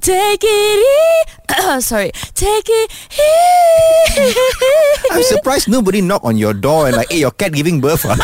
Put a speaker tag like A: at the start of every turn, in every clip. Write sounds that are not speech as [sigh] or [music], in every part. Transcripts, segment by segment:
A: take it easy. [coughs] Sorry, take it easy. [laughs]
B: I'm surprised nobody knocked on your door and like, hey, your cat giving birth. ah."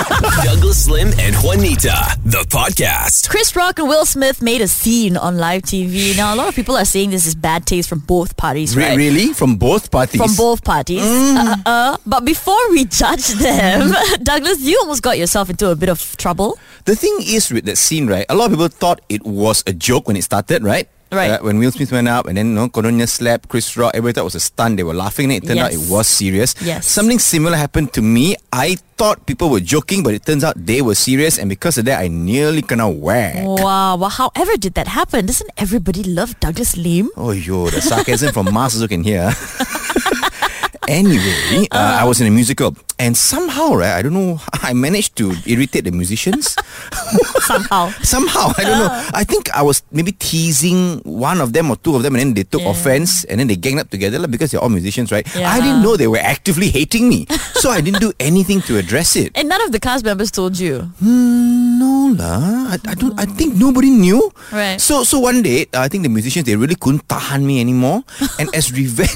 B: [laughs]
C: Douglas Lim and Juanita, the podcast.
A: Chris Rock and Will Smith made a scene on live TV. Now, a lot of people are saying this is bad taste from both parties,
B: Re- Really? From both parties?
A: From both parties. Uh, uh, but before we judge them, [laughs] Douglas, you almost got yourself into a bit of trouble.
B: The thing is with that scene, right? A lot of people thought it was a joke when it started, right?
A: Right.
B: Uh, when Will Smith went up and then you know, Coronia slapped Chris Rock, everybody thought it was a stunt. They were laughing. And it turned out it was serious.
A: Yes.
B: Something similar happened to me. I thought people were joking, but it turns out they were serious. And because of that, I nearly gonna whack.
A: Wow. Well, however did that happen? Doesn't everybody love Douglas Lim?
B: Oh, yo, the sarcasm from Mars also can hear. [laughs] anyway, [laughs] uh, I was in a musical. And somehow, right, I don't know, [laughs] I managed to irritate the musicians. [laughs]
A: Somehow.
B: Somehow, I don't know. I think I was maybe teasing one of them or two of them, and then they took
A: Yeah.
B: offense, and then they ganged up together lah, because they're all musicians, right?
A: Yeah.
B: I didn't know they were actively hating me, so I didn't do anything to address it.
A: And none of the cast members told you.
B: No lah, I, I don't. I think nobody knew.
A: Right.
B: So so one day, uh, I think the musicians they really couldn't tahan me anymore, and as revenge.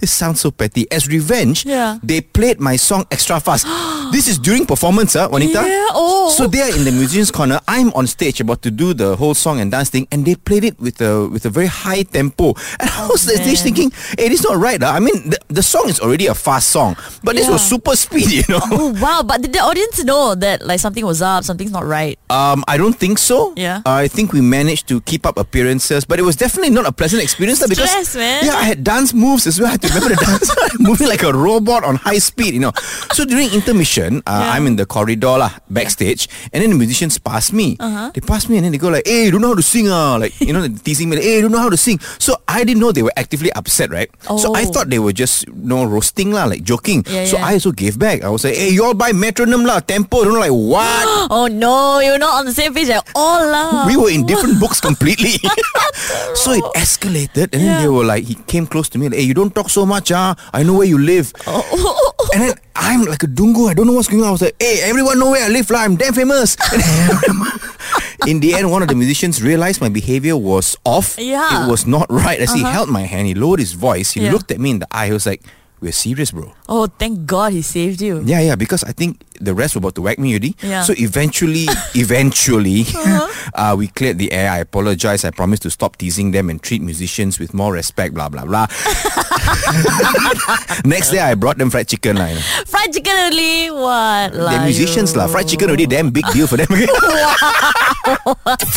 B: It sounds so petty. As revenge,
A: Yeah.
B: they played my song extra fast. [gasps] this is during performance, huh, Juanita?
A: Yeah, oh.
B: So they are in the musicians' corner. I'm on stage about to do the whole song and dance thing, and they played it with a with a very high tempo. And I was on stage thinking, "Hey, it's not right." huh? I mean, the, the song is already a fast song, but this was super speed, [laughs] you know.
A: Oh, wow. But did the audience know that like something was up, something's not right?
B: Um, I don't think so.
A: Yeah.
B: I think we managed to keep up appearances, but it was definitely not a pleasant experience lah because
A: Stress, man.
B: yeah, I had dance moves as well. I had to remember the dance, [laughs] [laughs] moving like a robot on high speed, you know. So during intermission, uh,
A: Yeah.
B: I'm in the corridor lah, backstage, and then the musicians pass me.
A: Uh-huh.
B: They pass me and then they go like, "Hey, you don't know how to sing ah," like you know, [laughs] teasing me. Like, hey, you don't know how to sing. So I didn't know they were actively upset, right? So I
A: Oh.
B: thought they were just you know roasting lah, like joking.
A: Yeah,
B: so
A: yeah.
B: I also gave back. I was like, "Hey, you all buy metronome lah, tempo." don't know like what. [gasps]
A: Oh no, you're not on the same page at all lah.
B: we were in different [laughs] books completely. [laughs] so it escalated, and then they were like, he came close to me, like, hey, you don't talk so much, ah. I know where you live. Oh. And then I'm like a dungo, I don't know what's going on. I was like, hey, everyone know where I live, lah. I'm damn famous. [laughs] in the end, one of the musicians realized my behavior was off.
A: Yeah.
B: It was not right. As he uh-huh. held my hand, he lowered his voice, he
A: Yeah.
B: looked at me in the eye, he was like, we're serious, bro.
A: Oh, thank God he saved you.
B: Yeah, yeah, because I think the rest were about to whack me already.
A: Yeah.
B: So eventually, [laughs] eventually, [laughs] uh, we cleared the air. I apologized. I promised to stop teasing them and treat musicians with more respect, blah, blah, blah. [laughs] Next day, I brought them fried chicken. lah. you know.
A: Fried chicken only? What?
B: They're musicians. lah. Fried chicken already damn big deal for them.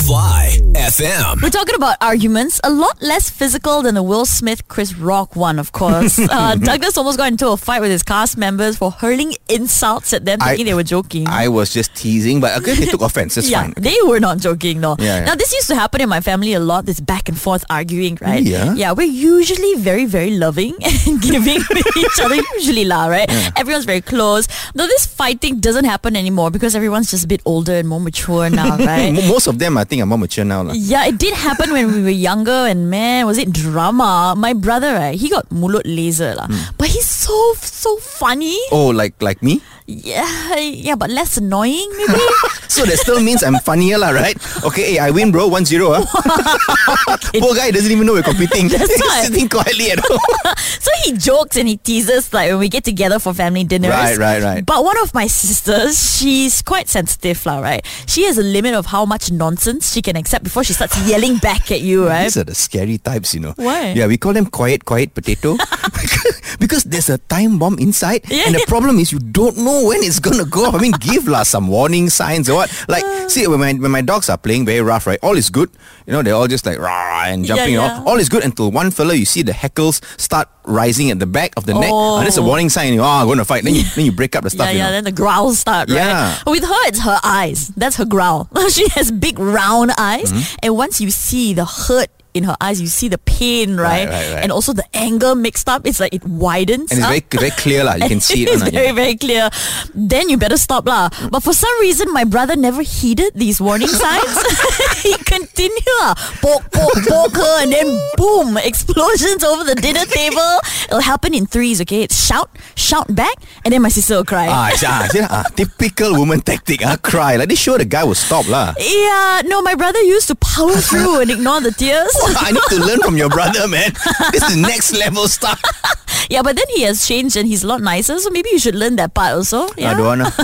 C: Fly FM.
A: We're talking about arguments, a lot less physical than the Will Smith Chris Rock one, of course. Uh, Douglas almost got into a fight with his cast members for hurling insults at them,
B: I-
A: thinking they were joking.
B: I was just teasing, but okay, they took [laughs] offense. That's
A: yeah,
B: fine.
A: they were not joking, no.
B: Yeah, yeah.
A: Now, this used to happen in my family a lot, this back and forth arguing, right?
B: Yeah?
A: Yeah, we're usually very, very loving [laughs] and giving each other, usually, lah, right? Everyone's very close. Though this fighting doesn't happen anymore because everyone's just a bit older and more mature now, [laughs] right?
B: Most of them, I think, are more mature now. lah.
A: Yeah, it did happen when we were younger, and man, was it drama? My brother, right, he got mulut laser, lah. Hmm. But he's so so funny.
B: Oh, like like me?
A: Yeah, yeah, but less annoying, maybe. [laughs]
B: So that still means I'm funnier, lah, right? Okay, hey, I win, bro. 1 0. Huh? [laughs] Poor guy doesn't even know we're competing. [laughs]
A: That's
B: He's sitting quietly at home.
A: so he jokes and he teases like when we get together for family dinners.
B: Right, right, right.
A: But one of my sisters, she's quite sensitive, lah, right? She has a limit of how much nonsense she can accept before she starts yelling back at you, right?
B: These are the scary types, you know.
A: Why?
B: Yeah, we call them quiet, quiet potato. because there's a time bomb inside.
A: Yeah,
B: and the
A: yeah.
B: problem is you don't know when it's to go off. I mean, give lah some warning signs or what. Like, see, when my, when my dogs are playing very rough, right? All is good. You know, they're all just like rah and jumping
A: Yeah,
B: off. All is good until one fella, you see the heckles start rising at the back of the neck.
A: Oh.
B: And that's a warning sign. You, oh, I'm to fight. Then you, [laughs] then you break up the stuff,
A: yeah, yeah.
B: know.
A: Then the growls start, right?
B: Yeah.
A: With her, it's her eyes. That's her growl. [laughs] she has big round eyes,
B: Mm-hmm.
A: and once you see the hurt in her eyes, you see the pain, right?
B: Right, right, right.
A: And also the anger mixed up. It's like it widens.
B: and it's
A: up.
B: very, very clear, lah. You can see it. [laughs]
A: it's very,
B: yeah.
A: very clear. Then you better stop lah. But for some reason, my brother never heeded these warning [laughs] signs. [laughs] he continued lah. Poke, poke, poke her, and then boom, explosions over the dinner table. It'll happen in threes, okay? It's shout, shout back, and then my sister will cry.
B: Ah, ah, ah, typical woman tactic. Ah, cry. Like, they sure the guy will stop, lah.
A: yeah, no, my brother used to power through and ignore the tears. [laughs]
B: I need to learn from your brother, man. This is next level stuff.
A: Yeah, but then he has changed and he's a lot nicer. So maybe you should learn that part also. Yeah.
B: I don't wanna. [laughs]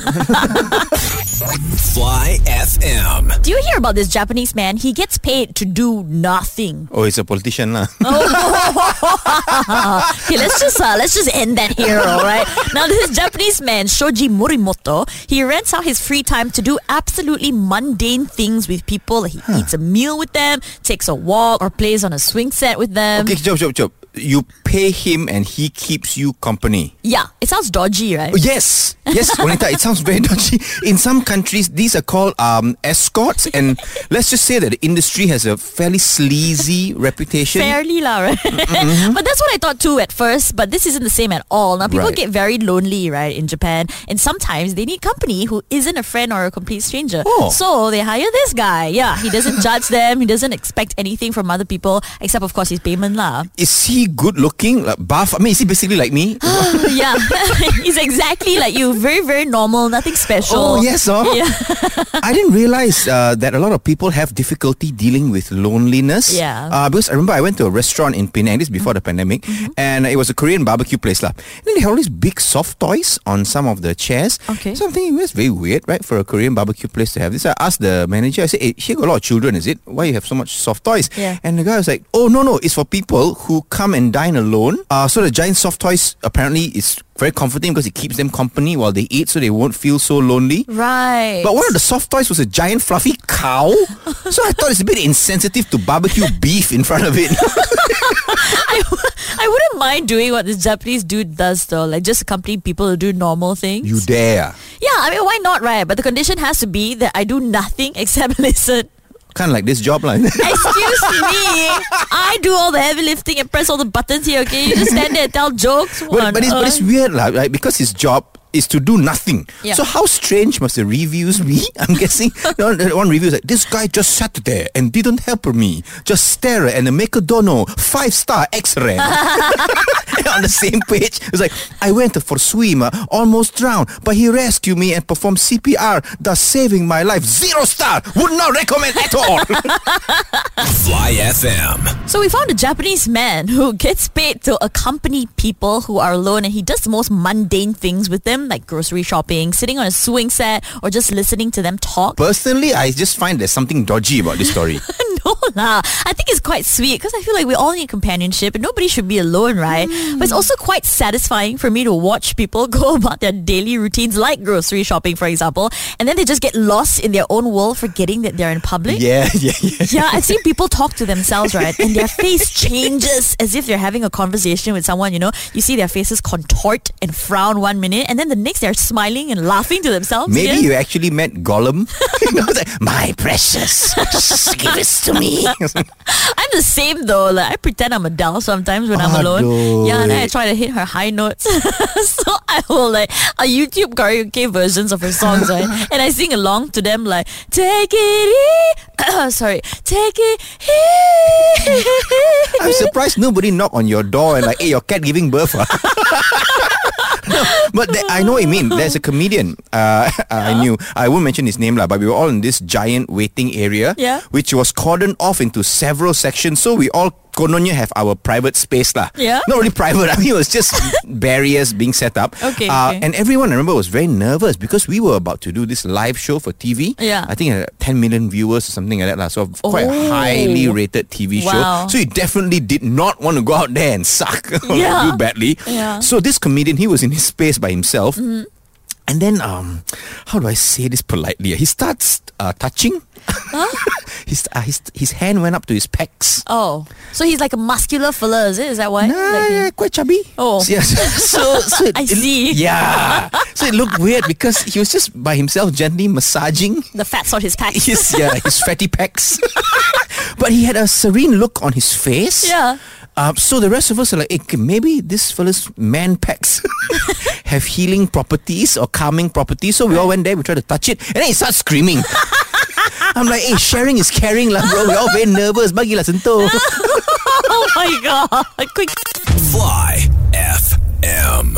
C: Fly FM.
A: Do you hear about this Japanese man? He gets paid to do nothing.
B: Oh, he's a politician, lah. [laughs]
A: Okay, let's just uh, let's just end that here, all right? Now, this Japanese man, Shoji Morimoto, he rents out his free time to do absolutely mundane things with people. He eats a meal with them, takes a walk, or plays on a swing set with them.
B: Okay, job, job, job. You pay him and he keeps you company.
A: Yeah, it sounds dodgy, right?
B: Oh, yes, yes, Juanita. it sounds very dodgy. In some countries, these are called um, escorts, and let's just say that the industry has a fairly sleazy reputation.
A: Fairly lah, right? but that's what I thought too at first. But this isn't the same at all. Now people
B: Right.
A: get very lonely, right, in Japan, and sometimes they need company who isn't a friend or a complete stranger.
B: Oh.
A: So they hire this guy. Yeah, he doesn't judge them. He doesn't expect anything from other people except, of course, his payment lah.
B: Is he good looking? Like buff? I mean, is he basically like me? [gasps]
A: yeah, [laughs] he's exactly like you. Very, very normal. Nothing special.
B: Oh yes, oh.
A: Yeah. [laughs]
B: I didn't realize uh, that a lot of people have difficulty dealing with loneliness.
A: Yeah.
B: Uh, because I remember I went to a restaurant in Penang. This is before the pandemic, and it was a Korean barbecue place lah. And then they had all these big soft toys on some of the chairs.
A: Okay.
B: So I'm thinking that's very weird, right, for a Korean barbecue place to have this. I asked the manager. I said, "Hey, here got a lot of children. Is it? Why you have so much soft toys?"
A: Yeah.
B: And the guy was like, "Oh no, no, it's for people who come and dine alone. Uh, so the giant soft toys apparently is." Very comforting because it keeps them company while they eat, so they won't feel so lonely.
A: Right.
B: But one of the soft toys was a giant fluffy cow. so I thought it's a bit insensitive to barbecue beef in front of it. [laughs] [laughs]
A: I, I wouldn't mind doing what this Japanese dude does though, like just accompanying people to do normal things.
B: you dare.
A: Yeah, I mean, why not, right? But the condition has to be that I do nothing [laughs] except listen.
B: Kind of like this job line. [laughs]
A: Excuse me, I do all the heavy lifting and press all the buttons here. Okay, you just stand there and tell jokes.
B: but, but, it's, but it's weird, lah, right? Because his job is to do nothing.
A: Yeah.
B: So how strange must the reviews be? [laughs] I'm guessing [laughs] know, one review is like, this guy just sat there and didn't help me. Just stare and make a dono. Five star X-ray. [laughs] On the same page, it's like, I went for swim, uh, almost drowned, but he rescued me and performed CPR, thus saving my life. Zero star. Would not recommend at all.
C: Fly FM.
A: So we found a Japanese man who gets paid to accompany people who are alone, and he does the most mundane things with them, like grocery shopping, sitting on a swing set, or just listening to them talk.
B: Personally, I just find there's something dodgy about this story. [laughs]
A: no lah. I think it's quite sweet because I feel like we all need companionship and nobody should be alone, right? But it's also quite satisfying for me to watch people [laughs] go about their daily routines like grocery shopping, for example, and then they just get lost in their own world, forgetting that they're in public. [laughs]
B: yeah, yeah, yeah.
A: Yeah, I've seen people talk to themselves, right? And their face changes as if they're having a conversation with someone, you know. You see their faces contort and frown one minute, and then the next they're smiling and laughing to themselves.
B: Maybe you actually met Gollum. [laughs] you know, like, my precious, give this to me. [laughs]
A: I'm the same though. Like I pretend I'm Adele sometimes when I'm alone.
B: Adoy.
A: Yeah, and then I try to hit her high notes. [laughs] so I will like a YouTube karaoke versions of her songs, right? And I sing along to them like Take it. [coughs] Sorry, take it.
B: I'm surprised nobody knocked on your door and like, hey, your cat giving birth. ah." No, but th- I know what you mean. [laughs] There's a comedian. Uh, [laughs] I knew. I won't mention his name, lah. But we were all in this giant waiting area,
A: Yeah.
B: which was cordoned off into several sections. So we all kononnya have our private space, lah.
A: Yeah.
B: Not really private. [laughs] I mean, it was just barriers being set up.
A: Okay,
B: Uh,
A: okay.
B: And everyone, I remember, was very nervous because we were about to do this live show for TV.
A: Yeah.
B: I think uh, 10 million viewers or something like that, lah. So quite a
A: Oh.
B: highly rated TV show.
A: Wow.
B: So he definitely did not want to go out there and suck or [laughs]
A: Yeah.
B: do badly.
A: Yeah.
B: So this comedian, he was in his space by himself. And then, um, how do I say this politely? He starts uh, touching. [laughs] his, uh, his his hand went up to his pecs.
A: Oh, so he's like a muscular fella, is it? Is that why?
B: Nah,
A: Like
B: yeah, quite chubby.
A: Oh. [laughs]
B: So, yeah, so, so it, [laughs]
A: I
B: it-
A: see.
B: yeah. So it looked weird because he was just by himself gently massaging
A: the fats on his packs.
B: his yeah his fatty pecs. but he had a serene look on his face.
A: Yeah.
B: Uh, so the rest of us are like, hey, maybe this fella's man pecs have healing properties or calming properties. So we all went there, we tried to touch it, and then he starts screaming. [laughs] I'm like, hey, sharing is caring lah, bro. We're all very nervous. Bagilah sentuh. [laughs]
A: oh my god! Quick.
C: Fly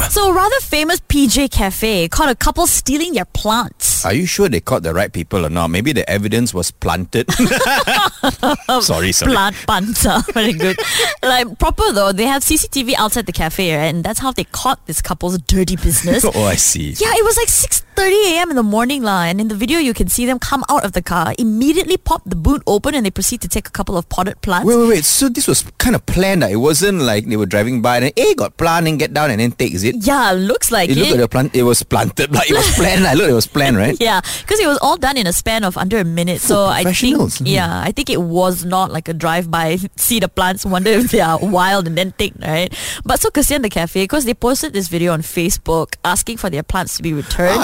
A: So, a rather famous PJ cafe caught a couple stealing their plants.
B: Are you sure they caught the right people or not? Maybe the evidence was planted. [laughs] sorry, sorry.
A: Plant panta. [laughs] Very good. like, proper though, they have CCTV outside the cafe, right? And that's how they caught this couple's dirty business. [laughs]
B: oh, I see.
A: Yeah, it was like 6.30 a.m. in the morning lah, and in the video you can see them come out of the car, immediately pop the boot open and they proceed to take a couple of potted plants.
B: Wait, wait, wait. So this was kind of planned. ah? It wasn't like they were driving by and then, hey, got plant and get down and then take, is it?
A: yeah, looks like
B: You
A: it.
B: look at the plant, it was planted. Like, it was [laughs] planned. I look, it was planned, right?
A: yeah, because it was all done in a span of under a minute. So I think,
B: professionals. Hmm.
A: yeah, I think it was not like a drive-by, [laughs] see the plants, wonder if they are wild and then take, right? But so Kasian the cafe, because they posted this video on Facebook asking for their plants to be returned.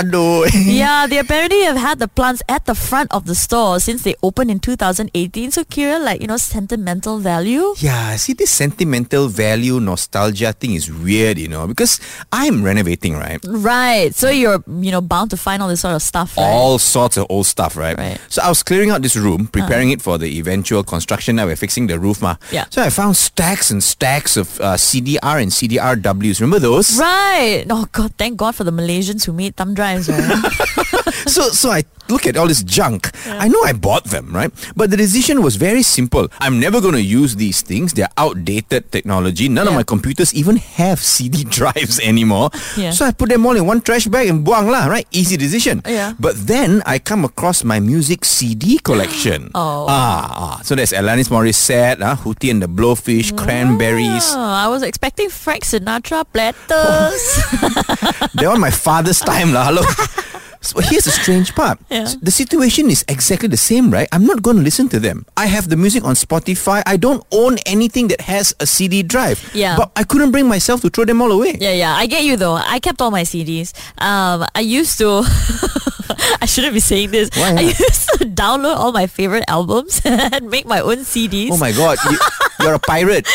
A: [laughs] Yeah, they apparently have had the plants at the front of the store since they opened in 2018. So Kira, like, you know, sentimental value.
B: Yeah, see this sentimental value nostalgia thing is weird, you know, because I'm renovating, right?
A: Right. So you're, you know, bound to find all this sort of stuff, right?
B: All sorts of old stuff, right?
A: Right. Uh-huh.
B: So I was clearing out this room, preparing it for the eventual construction. Now we're fixing the roof, ma.
A: Yeah.
B: So I found stacks and stacks of uh, CDR and CDRWs. Remember those?
A: Right. Oh God, thank God for the Malaysians who made thumb drives, [laughs]
B: so so I look at all this junk. I know I bought them, right? But the decision was very simple. I'm never going to use these things. They're outdated technology. None of my computers even have [laughs] CD drives anymore.
A: Yeah.
B: So I put them all in one trash bag and buang lah, right? Easy decision.
A: Yeah.
B: But then I come across my music CD collection. [gasps]
A: Oh.
B: Ah, ah. so there's Alanis Morissette, ah, Hootie and the Blowfish, Cranberries.
A: Oh, I was expecting Frank Sinatra platters. [laughs]
B: They're on my father's time, lah. Hello. [laughs] So here's the strange part. [laughs]
A: Yeah.
B: The situation is exactly the same, right? I'm not going to listen to them. I have the music on Spotify. I don't own anything that has a CD drive.
A: Yeah.
B: But I couldn't bring myself to throw them all away.
A: yeah, yeah, I get you though. I kept all my CDs. Um, I used to. [laughs] I shouldn't be saying this.
B: Why,
A: I used to download all my favorite albums [laughs] and make my own CDs.
B: Oh my god, you, you're a pirate.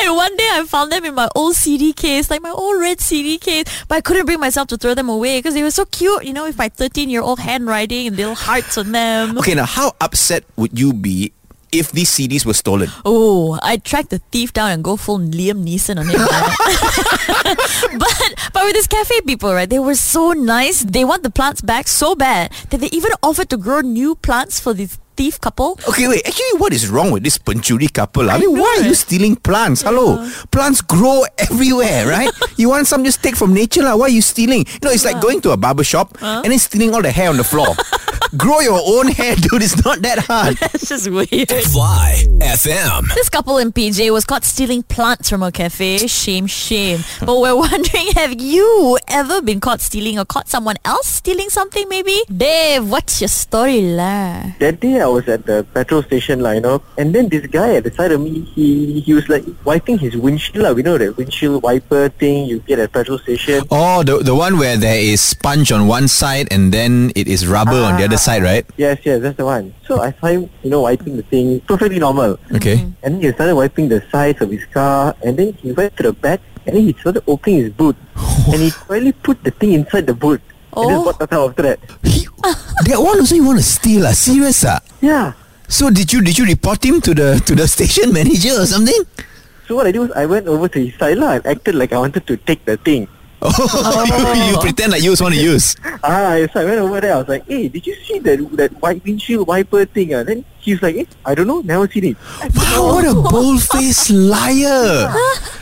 A: And one day I found them in my old CD case, like my old red CD case. But I couldn't bring myself to throw them away because they were so cute, you know, with my 13 year old handwriting and little hearts on them.
B: Okay, now how upset would you be if these CDs were stolen?
A: Oh, I'd track the thief down and go full Liam Neeson on him. [laughs] but but with these cafe people, right, they were so nice. They want the plants back so bad that they even offered to grow new plants for this thief couple.
B: Okay, wait. Actually, what is wrong with this pencuri couple? I,
A: I
B: mean,
A: know,
B: why are you stealing plants? Hello, plants grow [laughs] everywhere, right? you want some just take from nature, lah. Why are you stealing? You know, it's like going to a barber shop and then stealing all the hair on the floor. Grow your own hair, dude. It's not that hard. [laughs]
A: That's just weird.
C: Fly FM.
A: This couple in PJ was caught stealing plants from a cafe. Shame, shame. But we're [laughs] wondering, have you ever been caught stealing or caught someone else stealing something maybe? Dave, what's your story lah?
D: that day I was at the petrol station lah, you know, and then this guy at the side of me, he he was like wiping his windshield lah. We know that windshield wiper thing you get at petrol station.
B: Oh, the the one where there is sponge on one side and then it is rubber on the other side, right?
D: Yes, yes, that's the one. So I saw him, you know, wiping the thing perfectly normal.
B: Okay.
D: And then he started wiping the sides of his car, and then he went to the back, and then he started opening his boot, [laughs] and he quietly put the thing inside the boot. And
A: Oh.
D: just walked out after that.
B: that one also you want to steal, ah? Serious, ah?
D: Yeah.
B: So did you did you report him to the to the [laughs] station manager or something?
D: So what I did was I went over to his side lah and acted like I wanted to take the thing.
B: Oh, you, [laughs] you pretend like you want to use.
D: Ah, so I went over there. I was like, "Hey, did you see that that white windshield wiper thing?" Ah, then he was like, "Eh, I don't know, never seen it."
B: Wow, what a bold-faced liar!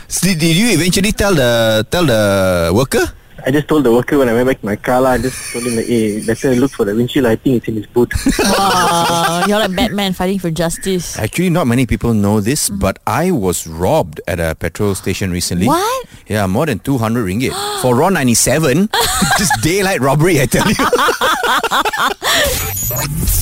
B: So [laughs] did, did you eventually tell the tell the worker?
D: I just told the worker when I went back to my car lah. I just told him like, eh, "Hey, better look for the windshield. I think it's in his boot." [laughs]
A: Wow, you're like Batman fighting for justice.
B: Actually, not many people know this, but I was robbed at a petrol station recently.
A: What?
B: Yeah, more than 200 ringgit. [gasps] For RON 97, [laughs] just daylight robbery, I tell you. [laughs]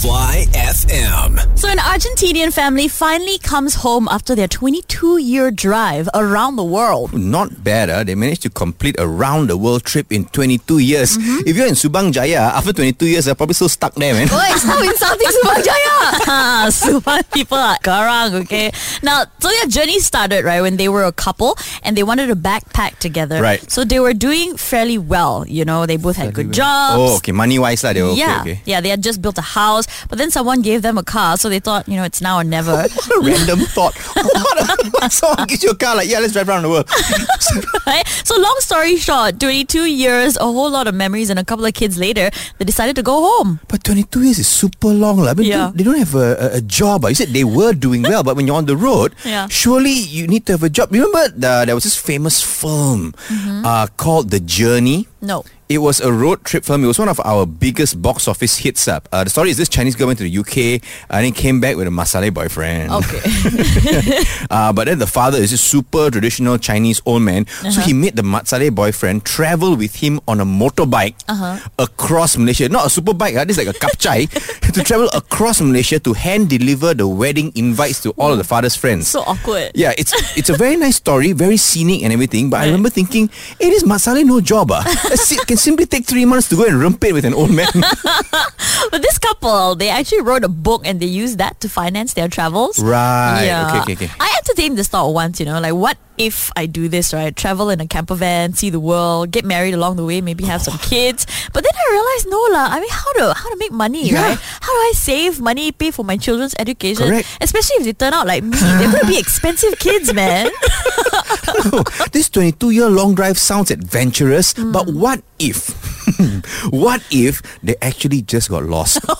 C: Fly FM.
A: So, an Argentinian family finally comes home after their 22 year drive around the world.
B: Not bad, huh? They managed to complete a round-the-world trip in 22 years.
A: Mm-hmm.
B: If you're in Subang Jaya, after 22 years, you're probably still stuck there, man.
A: Oi, stop insulting Subang Jaya. [laughs] Subang people are garang, okay? Now, so their journey started, right, when they were a couple and they wanted to backpack together.
B: Right.
A: So they were doing fairly well, you know, they both had good jobs.
B: Oh, okay. Money wise, lah. They were okay,
A: yeah,
B: okay.
A: yeah, they had just built a house, but then someone gave them a car, so they thought, you know, it's now or never. [laughs]
B: What a random thought. What, a, what someone gives you a car like, yeah, let's drive around the world. [laughs]
A: right? So long story short, 22 years, a whole lot of memories, and a couple of kids later, they decided to go home.
B: But 22 years is super long. lah. I mean,
A: Yeah.
B: don't- they don't have a, a, a job. You said they were doing well, but when you're on the road,
A: Yeah.
B: surely you need to have a job. Remember, the, there was this famous film
A: Mm-hmm.
B: uh, called The Journey?
A: No.
B: It was a road trip film. It was one of our biggest box office hits up. Uh, the story is this Chinese girl went to the UK and then came back with a masale boyfriend.
A: Okay. [laughs]
B: uh, but then the father is a super traditional Chinese old man.
A: Uh-huh.
B: So he made the Matsale boyfriend travel with him on a motorbike
A: Uh-huh.
B: across Malaysia. Not a super bike, uh, this is like a kapchai. [laughs] to travel across Malaysia to hand deliver the wedding invites to all of the father's friends.
A: so awkward.
B: yeah, it's it's a very nice story, very scenic and everything. But I remember thinking, hey, this Matsale no job. [laughs] Ah. Si- can simply take three months to go and rumpet with an old man. [laughs]
A: But this couple, they actually wrote a book and they used that to finance their travels.
B: Right.
A: Yeah.
B: Okay, okay, okay.
A: I entertained this thought once, you know, like what if I do this, right? Travel in a camper van, see the world, get married along the way, maybe have some [sighs] kids. But then I realized, no lah. I mean, how to how to make money,
B: Yeah.
A: right? How do I save money, pay for my children's education?
B: Correct.
A: Especially if they turn out like me, they're gonna be [laughs] expensive kids, man. [laughs]
B: this 22 year long drive sounds adventurous, mm. but what if? [laughs] what if they actually just got lost? [laughs]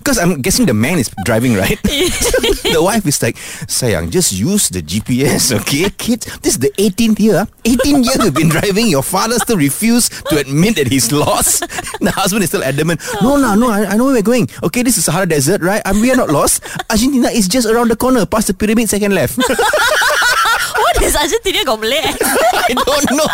B: Because I'm guessing the man is driving, right? [laughs] the wife is like, Sayang, just use the GPS, okay? Kids, this is the 18th year. 18 years you've been driving. Your father still refused to admit that he's lost. The husband is still adamant. No, no, no, I, I know where we're going. Okay, this is Sahara Desert, right? And we are not lost. Argentina is just around the corner, past the pyramid, second left.
A: What is Argentina got Malay? [laughs]
B: I don't know.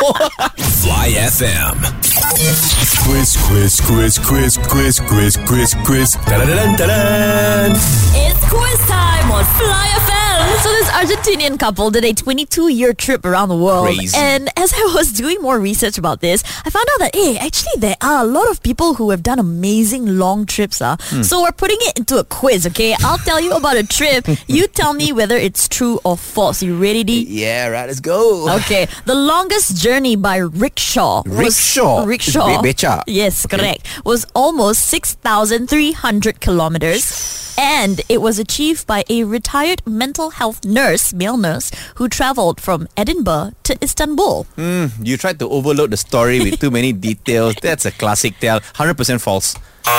C: Fly FM.
E: Quiz, quiz, quiz, quiz, quiz, quiz, quiz, quiz. Da-da-da-dun-da-dun.
A: It's quiz time on Fly FM. So this Argentinian couple did a 22-year trip around the world.
B: Crazy.
A: And as I was doing more research about this, I found out that, hey, actually there are a lot of people who have done amazing long trips. Uh. So we're putting it into a quiz, okay? I'll tell you about a trip. [laughs] You tell me whether it's true or false. You ready, D?
B: Yeah, right, let's go.
A: Okay, the longest journey by rickshaw. was-
B: Rickshaw?
A: Rickshaw.
B: Be- beca.
A: Yes, correct. Was almost 6,300 kilometers. And it was achieved by a retired mental health nurse, male nurse, who traveled from Edinburgh to Istanbul.
B: Hmm, You tried to overload the story with too many [laughs] details. That's a classic tale. 100% false.
A: You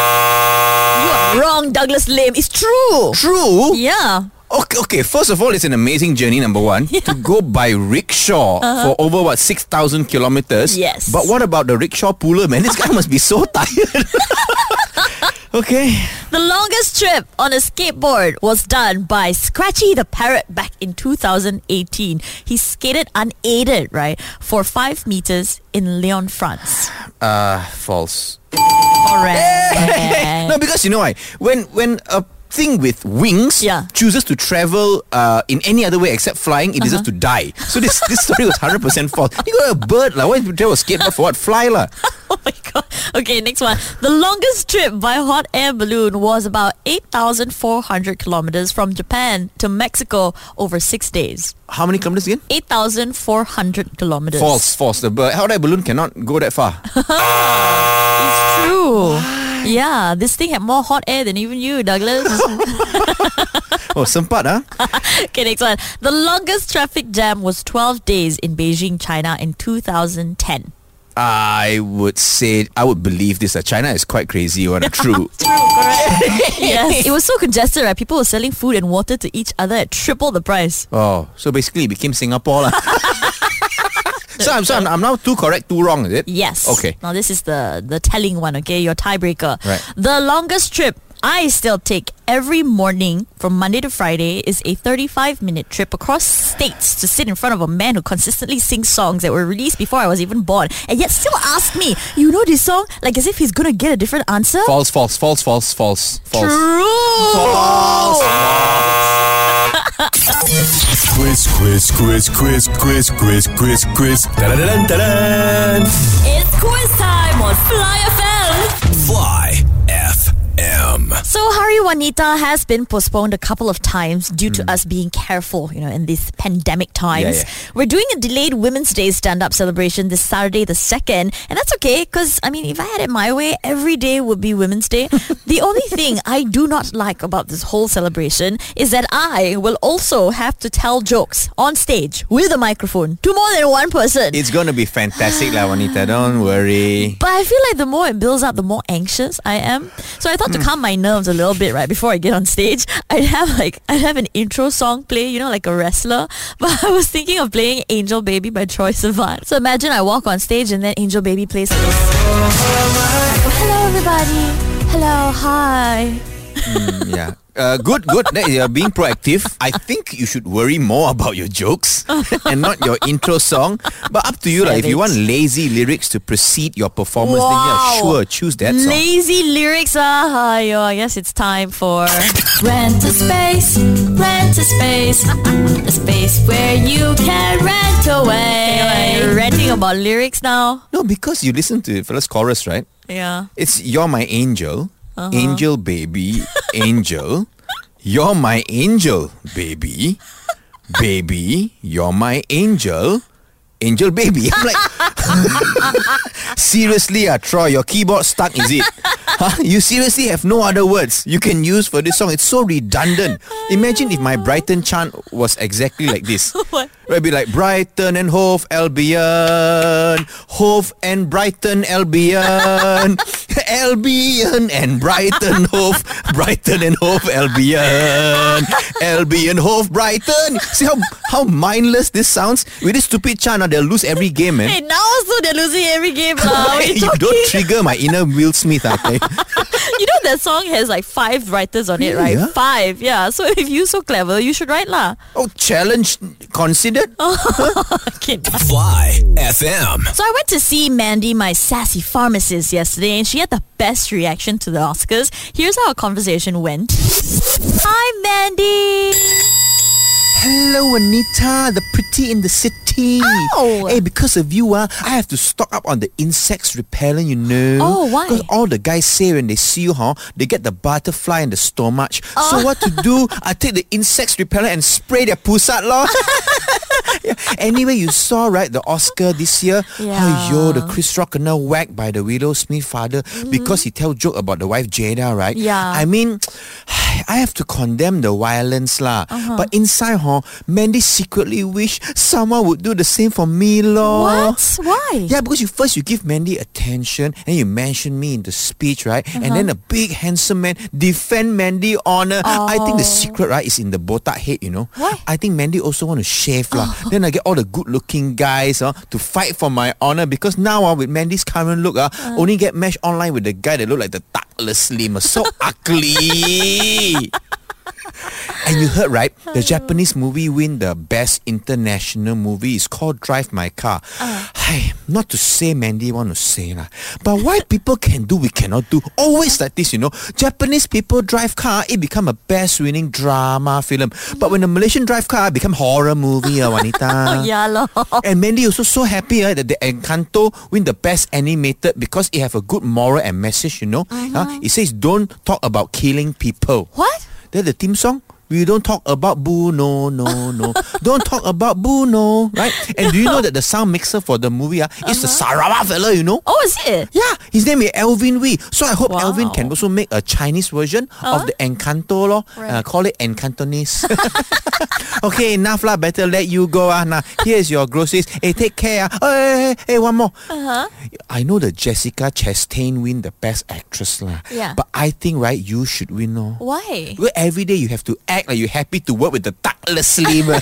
A: are wrong, Douglas Lim. It's true.
B: True?
A: Yeah.
B: Okay, okay, first of all, it's an amazing journey, number one. [laughs] To go by rickshaw for over, what, 6,000 kilometers?
A: Uh-huh. Yes.
B: But what about the rickshaw puller, man? This guy [laughs] must be so tired. [laughs] okay.
A: The longest trip on a skateboard was done by Scratchy the Parrot back in 2018. He skated unaided, right, for five meters in Lyon, France. [sighs]
B: Uh, false.
A: Correct.
B: No, because you know why? When when a thing with wings
A: Yeah.
B: chooses to travel uh, in any other way except flying, it deserves to die. So this this story was hundred percent false. You got a bird lah. Why you travel a skateboard for what? Fly lah. [laughs]
A: oh my god. Okay, next one. The longest trip by hot air balloon was about 8,400 kilometers from Japan to Mexico over six days.
B: How many kilometers again?
A: 8,400 kilometers.
B: False, false. The bird, hot air balloon cannot go that far. [laughs]
A: It's true. Yeah, this thing had more hot air than even you, Douglas. [laughs]
B: Oh, sempat ah. [laughs]
A: okay, next one. The longest traffic jam was 12 days in Beijing, China in 2010.
B: I would say I would believe this. That China is quite crazy. What [laughs] true?
A: yes. It was so congested, right? People were selling food and water to each other at triple the price.
B: oh, so basically it became Singapore lah. So I'm so I'm, I'm now two correct, two wrong. Is it?
A: Yes.
B: Okay.
A: Now this is the the telling one, okay? Your tiebreaker.
B: Right.
A: The longest trip I still take every morning from Monday to Friday is a 35 minute trip across states to sit in front of a man who consistently sings songs that were released before I was even born and yet still ask me, you know this song? Like as if he's gonna get a different answer?
B: False, false, false, false, false, false.
A: True.
E: Quiz, quiz, quiz, quiz, quiz, quiz, quiz, quiz. Da-da-da-dun-da-dun.
A: It's quiz time on Fly FM.
C: Fly
A: So Hari Wanita has been postponed a couple of times due to hmm. us being careful, you know, in these pandemic times.
B: yeah.
A: We're doing a delayed Women's Day stand-up celebration this Saturday the 2nd, and that's okay because I mean, if I had it my way, every day would be Women's Day. [laughs] the only thing I do not like about this whole celebration is that I will also have to tell jokes on stage with a microphone to more than one person.
B: It's gonna be fantastic, lah, Juanita. [sighs] Don't worry.
A: But I feel like the more it builds up, the more anxious I am. So I thought to hmm. calm my nerves a little bit, right, before I get on stage, [laughs] I'd have like I'd have an intro song play, you know, like a wrestler. [laughs] But I was thinking of playing Angel Baby by Troye Sivan. So imagine I walk on stage and then Angel Baby plays this. Hello everybody. Hello, hi.
B: Mm, yeah. [laughs] Uh, good, good. That you're being proactive. I think you should worry more about your jokes [laughs] and not your intro song. But up to you, like, if you want lazy lyrics to precede your performance, then
A: Wow.
B: yeah, sure, choose that song.
A: Lazy lyrics, ah, yo, I guess it's time for Rent a Space, Rent a Space, a space where you can rent away. You're renting about lyrics now?
B: No, because you listen to fella's chorus, right?
A: Yeah.
B: It's You're My Angel,
A: Uh-huh.
B: Angel Baby, Angel. You're my angel, baby. Baby, you're my angel. Angel baby. [laughs] I'm like, [laughs] seriously, ah, Troye, your keyboard stuck, is it? [laughs] Huh? You seriously have no other words you can use for this song. It's so redundant. Imagine if my Brighton chant was exactly like this.
A: What?
B: It'd be like Brighton and Hove Albion, Hove and Brighton Albion, [laughs] Albion and Brighton Hove, Brighton and Hove Albion, Albion Hove Brighton. See how how mindless this sounds? With this stupid chant, ah, they'll lose every game, man.
A: Hey, now also they're losing every game. [laughs] What
B: you
A: talking?
B: don't trigger my inner Will Smith, ah, okay? [laughs]
A: you know that song has like five writers on it, right?
B: ah?
A: Five, yeah. So if you're so clever, you should write lah.
B: Oh, challenge considered? [laughs]
A: Okay.
C: Fly FM.
A: So I went to see Mandy, my sassy pharmacist, yesterday, and she had the best reaction to the Oscars. Here's how our conversation went. Hi, Mandy.
B: Hello, Anita, the pretty in the city.
A: Ow.
B: Hey, because of you, uh, I have to stock up on the insects repellent, you know.
A: Oh, why?
B: Because all the guys say when they see you, huh, they get the butterfly and the stomach.
A: Oh.
B: So what to do? I take the insects repellent and spray their pusat, lor. [laughs] Yeah. [laughs] Anyway, you saw, right, the Oscar this year?
A: Yeah.
B: Aiyo, the Chris Rock kena whacked by the Willow Smith father because he tell joke about the wife Jada, right?
A: Mm-hmm. Yeah.
B: I mean, [sighs] I have to condemn the violence lah.
A: Uh-huh.
B: But inside, huh, Mandy secretly wish someone would do the same for me, lor.
A: What? Why?
B: Yeah, because you first you give Mandy attention and you mention me in the speech, right? And
A: Uh-huh.
B: then a big handsome man defend Mandy honor. I think the secret, right, is in the botak head, you know.
A: Why?
B: I think Mandy also want to shave lah. [laughs] Then I get all the good looking guys uh, to fight for my honor because now uh, with Mandy's current look, uh, only get matched online with the guy that look like the Douglas Lim. uh, So [laughs] ugly. And you heard right? The Japanese movie win the best international movie. It's called Drive My Car. Hey, not to say Mandy want to say lah, but why people can do we cannot do? Always like this, you know. Japanese people drive car, it become a best winning drama film. But when the Malaysian drive car, it become horror movie, uh, Wanita. [laughs]
A: Yeah, lor.
B: And Mandy also so happy uh, that the Encanto win the best animated because it have a good moral and message, you know. Uh, it says don't talk about killing people.
A: What?
B: The theme song. We don't talk about Boo, no, no, no. [laughs] don't talk about Boo, no, right? And do you know that the sound mixer for the movie uh, is the Sarawak fella, you know?
A: Oh, is it?
B: Yeah, his name is Elvin Wee. So I hope
A: Wow.
B: Elvin can also make a Chinese version of the Encanto, lor. Uh, call it Encantonese. [laughs] okay, enough lah. Better let you go. Ah. Now, here's your groceries. Hey, take care. Ah. Oh, hey, hey, hey, one more.
A: Uh-huh.
B: I know that Jessica Chastain win the best actress lah.
A: Yeah.
B: But I think, right, you should win, no?
A: Why?
B: Well, every day you have to act like you're happy to work with the Douglas Lim. [laughs]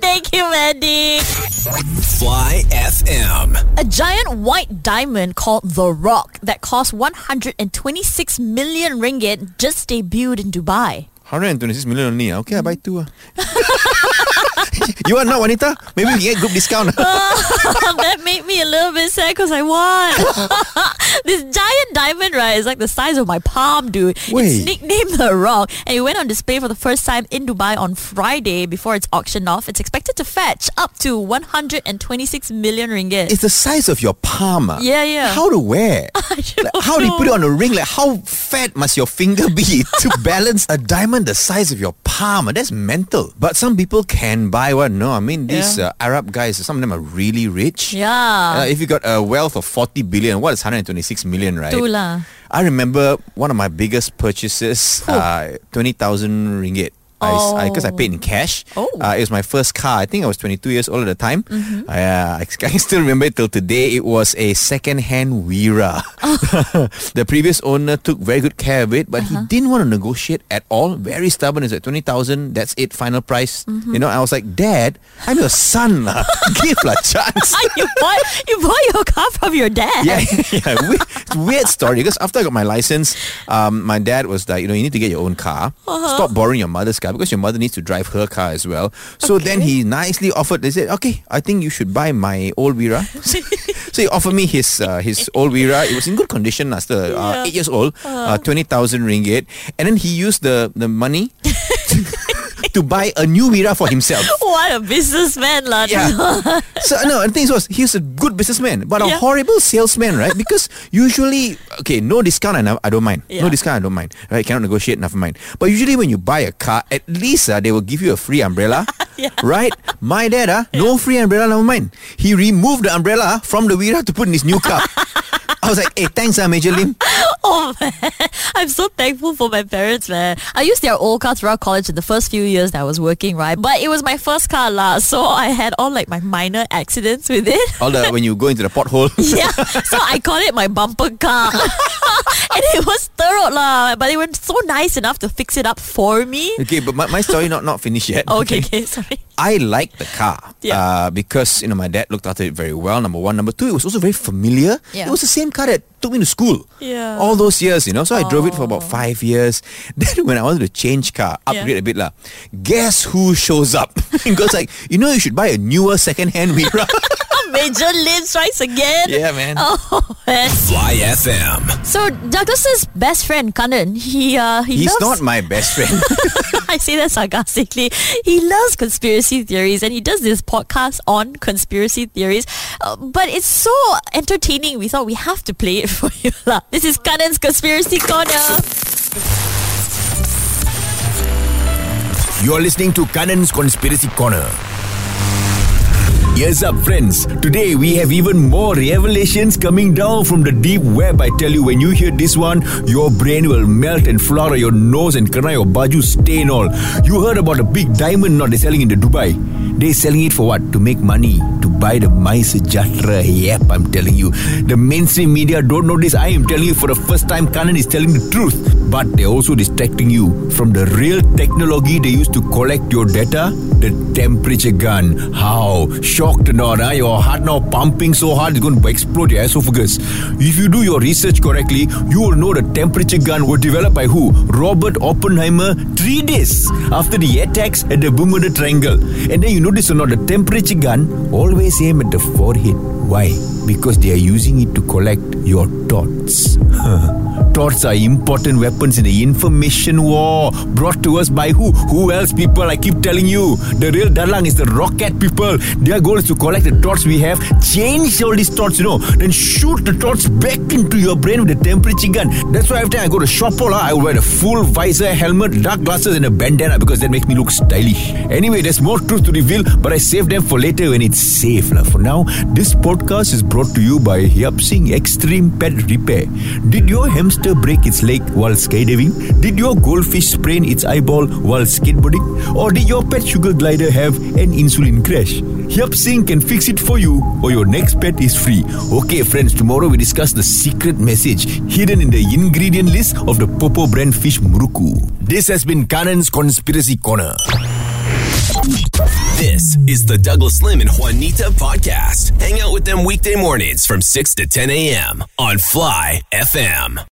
A: Thank you, Mandy.
C: Fly FM.
A: A giant white diamond called The Rock that cost 126 million ringgit just debuted in Dubai.
B: 126 million only. ah. Okay, I buy two. ah. [laughs] you are not, Juanita? Maybe we get group discount. [laughs]
A: that made me a little bit sad because I won. [laughs] this giant diamond, right, is like the size of my palm, dude.
B: Wait.
A: It's nicknamed the Rock, and it went on display for the first time in Dubai on Friday before it's auctioned off. It's expected to fetch up to 126 million ringgit.
B: it's the size of your palm. ah.
A: Yeah, yeah.
B: How to wear? Like, how do you put it on a ring? Like how fat must your finger be to balance a diamond the size of your palm? That's mental. But some people can buy one. No, I mean these
A: Yeah.
B: uh, Arab guys. Some of them are really rich.
A: yeah.
B: Uh, if you got a wealth of 40 billion, what is 126 million, right?
A: Tu lah.
B: I remember one of my biggest purchases, uh, 20,000 ringgit. Because I,
A: Oh.
B: paid in cash.
A: Oh. Mm-hmm.
B: Uh, it was my first car. I think I was 22 years old at the time. I, uh, I, [laughs] I still remember it till today. It was a second-hand Wira. [laughs] the previous owner took very good care of it, but
A: Uh-huh.
B: he didn't want to negotiate at all. Very stubborn. It's at 20,000. That's it. Final price.
A: Mm-hmm.
B: You know, I was like, Dad, I'm your son. lah. [laughs] Give a chance.
A: you bought you bought your car from your dad.
B: Yeah, yeah. Weird, weird story because after I got my license, um, my dad was like, you know, you need to get your own car.
A: Uh-huh.
B: Stop borrowing your mother's car because your mother needs to drive her car as well. So then he nicely offered. They said, okay, I think you should buy my old Wira. [laughs] so he offered me his uh, his old Wira. It was in good condition, uh, still uh,
A: Yeah.
B: eight years old, uh, twenty thousand ringgit, and then he used the the money. [laughs] [laughs] to buy a new Wira for himself. [laughs]
A: What a businessman, lah.
B: Yeah. [laughs] so no, the thing was, he's a good businessman, but a horrible salesman, right? Because usually, okay, no discount, I, I don't mind. No discount, I don't mind. Right? Cannot negotiate, never mind. But usually, when you buy a car, at least uh, they will give you a free umbrella,
A: Yeah.
B: right? My dad, uh, no free umbrella, never mind. He removed the umbrella from the Wira to put in his new car. I was like, hey, thanks, uh, Major Lim. [laughs]
A: Oh man, I'm so thankful for my parents, man. I used their old car throughout college in the first few years that I was working, right? But it was my first car, lah. So I had all like my minor accidents with it. [laughs]
B: All the when you go into the pothole. [laughs]
A: yeah, so I call it my bumper car, and it was thorough, lah. But they were so nice enough to fix it up for me.
B: Okay, but my, my story not not finished yet.
A: Okay, okay, sorry.
B: I liked the car
A: Yeah.
B: uh, because you know my dad looked after it very well. Number one, number two, it was also very familiar.
A: Yeah.
B: It was the same car that took me to school.
A: Yeah.
B: all those years, you know. So I drove it for about five years. [laughs] Then when I wanted to change car, upgrade
A: Yeah.
B: a bit lah, guess who shows up? [laughs] He goes like, you know, you should buy a newer second-hand Wira. [laughs]
A: Major Lim strikes again.
B: yeah, man.
A: Oh man.
C: Fly FM.
A: So Douglas's best friend Kanan, he uh he
B: He's
A: loves
B: not my best friend. [laughs]
A: I say that sarcastically. He loves conspiracy theories and he does this podcast on conspiracy theories. Uh, but it's so entertaining, we thought we have to play it [laughs] for you. lah. This is Kanan's Conspiracy Corner.
E: You're listening to Kanan's Conspiracy Corner. Yes up friends, today we have even more revelations coming down from the deep web. I tell you, when you hear this one, your brain will melt and flour your nose and kena your baju stain all. You heard about a big diamond not they're selling in the Dubai. They're selling it for what? To make money, to buy the mice jatra. Yep, I'm telling you. The mainstream media don't know this. I am telling you for the first time, Kanan is telling the truth. But they're also distracting you from the real technology they use to collect your data, the temperature gun. How? Shocked or not? Huh? Your heart now pumping so hard it's going to explode your esophagus. If you do your research correctly, you will know the temperature gun was developed by who? Robert Oppenheimer three days after the attacks at the Bermuda Triangle. And then you notice or not, the temperature gun always aim at the forehead. Why? Because they are using it to collect your thoughts. Thoughts are important weapons in the information war brought to us by who? Who else, people? I keep telling you. The real Dalang is the rocket people. Their goal is to collect the thoughts we have, change all these thoughts, you know, then shoot the thoughts back into your brain with a temperature gun. That's why every time I go to shop, all, I wear a full visor, helmet, dark glasses, and a bandana because that makes me look stylish. Anyway, there's more truth to reveal, but I save them for later when it's safe. lah. For now, this podcast is brought to you by Hyap Singh Extreme Pet Repair. Did your hamster break its leg while skydiving? Did your goldfish sprain its eyeball while skateboarding? Or did your pet sugar glider have an insulin crash? Singh can fix it for you or your next pet is free. Okay friends, tomorrow we discuss the secret message hidden in the ingredient list of the Popo brand fish muruku. This has been Kanan's Conspiracy Corner.
C: This is the Douglas Lim and Juanita podcast. Hang out with them weekday mornings from 6 to 10 a.m. on Fly FM.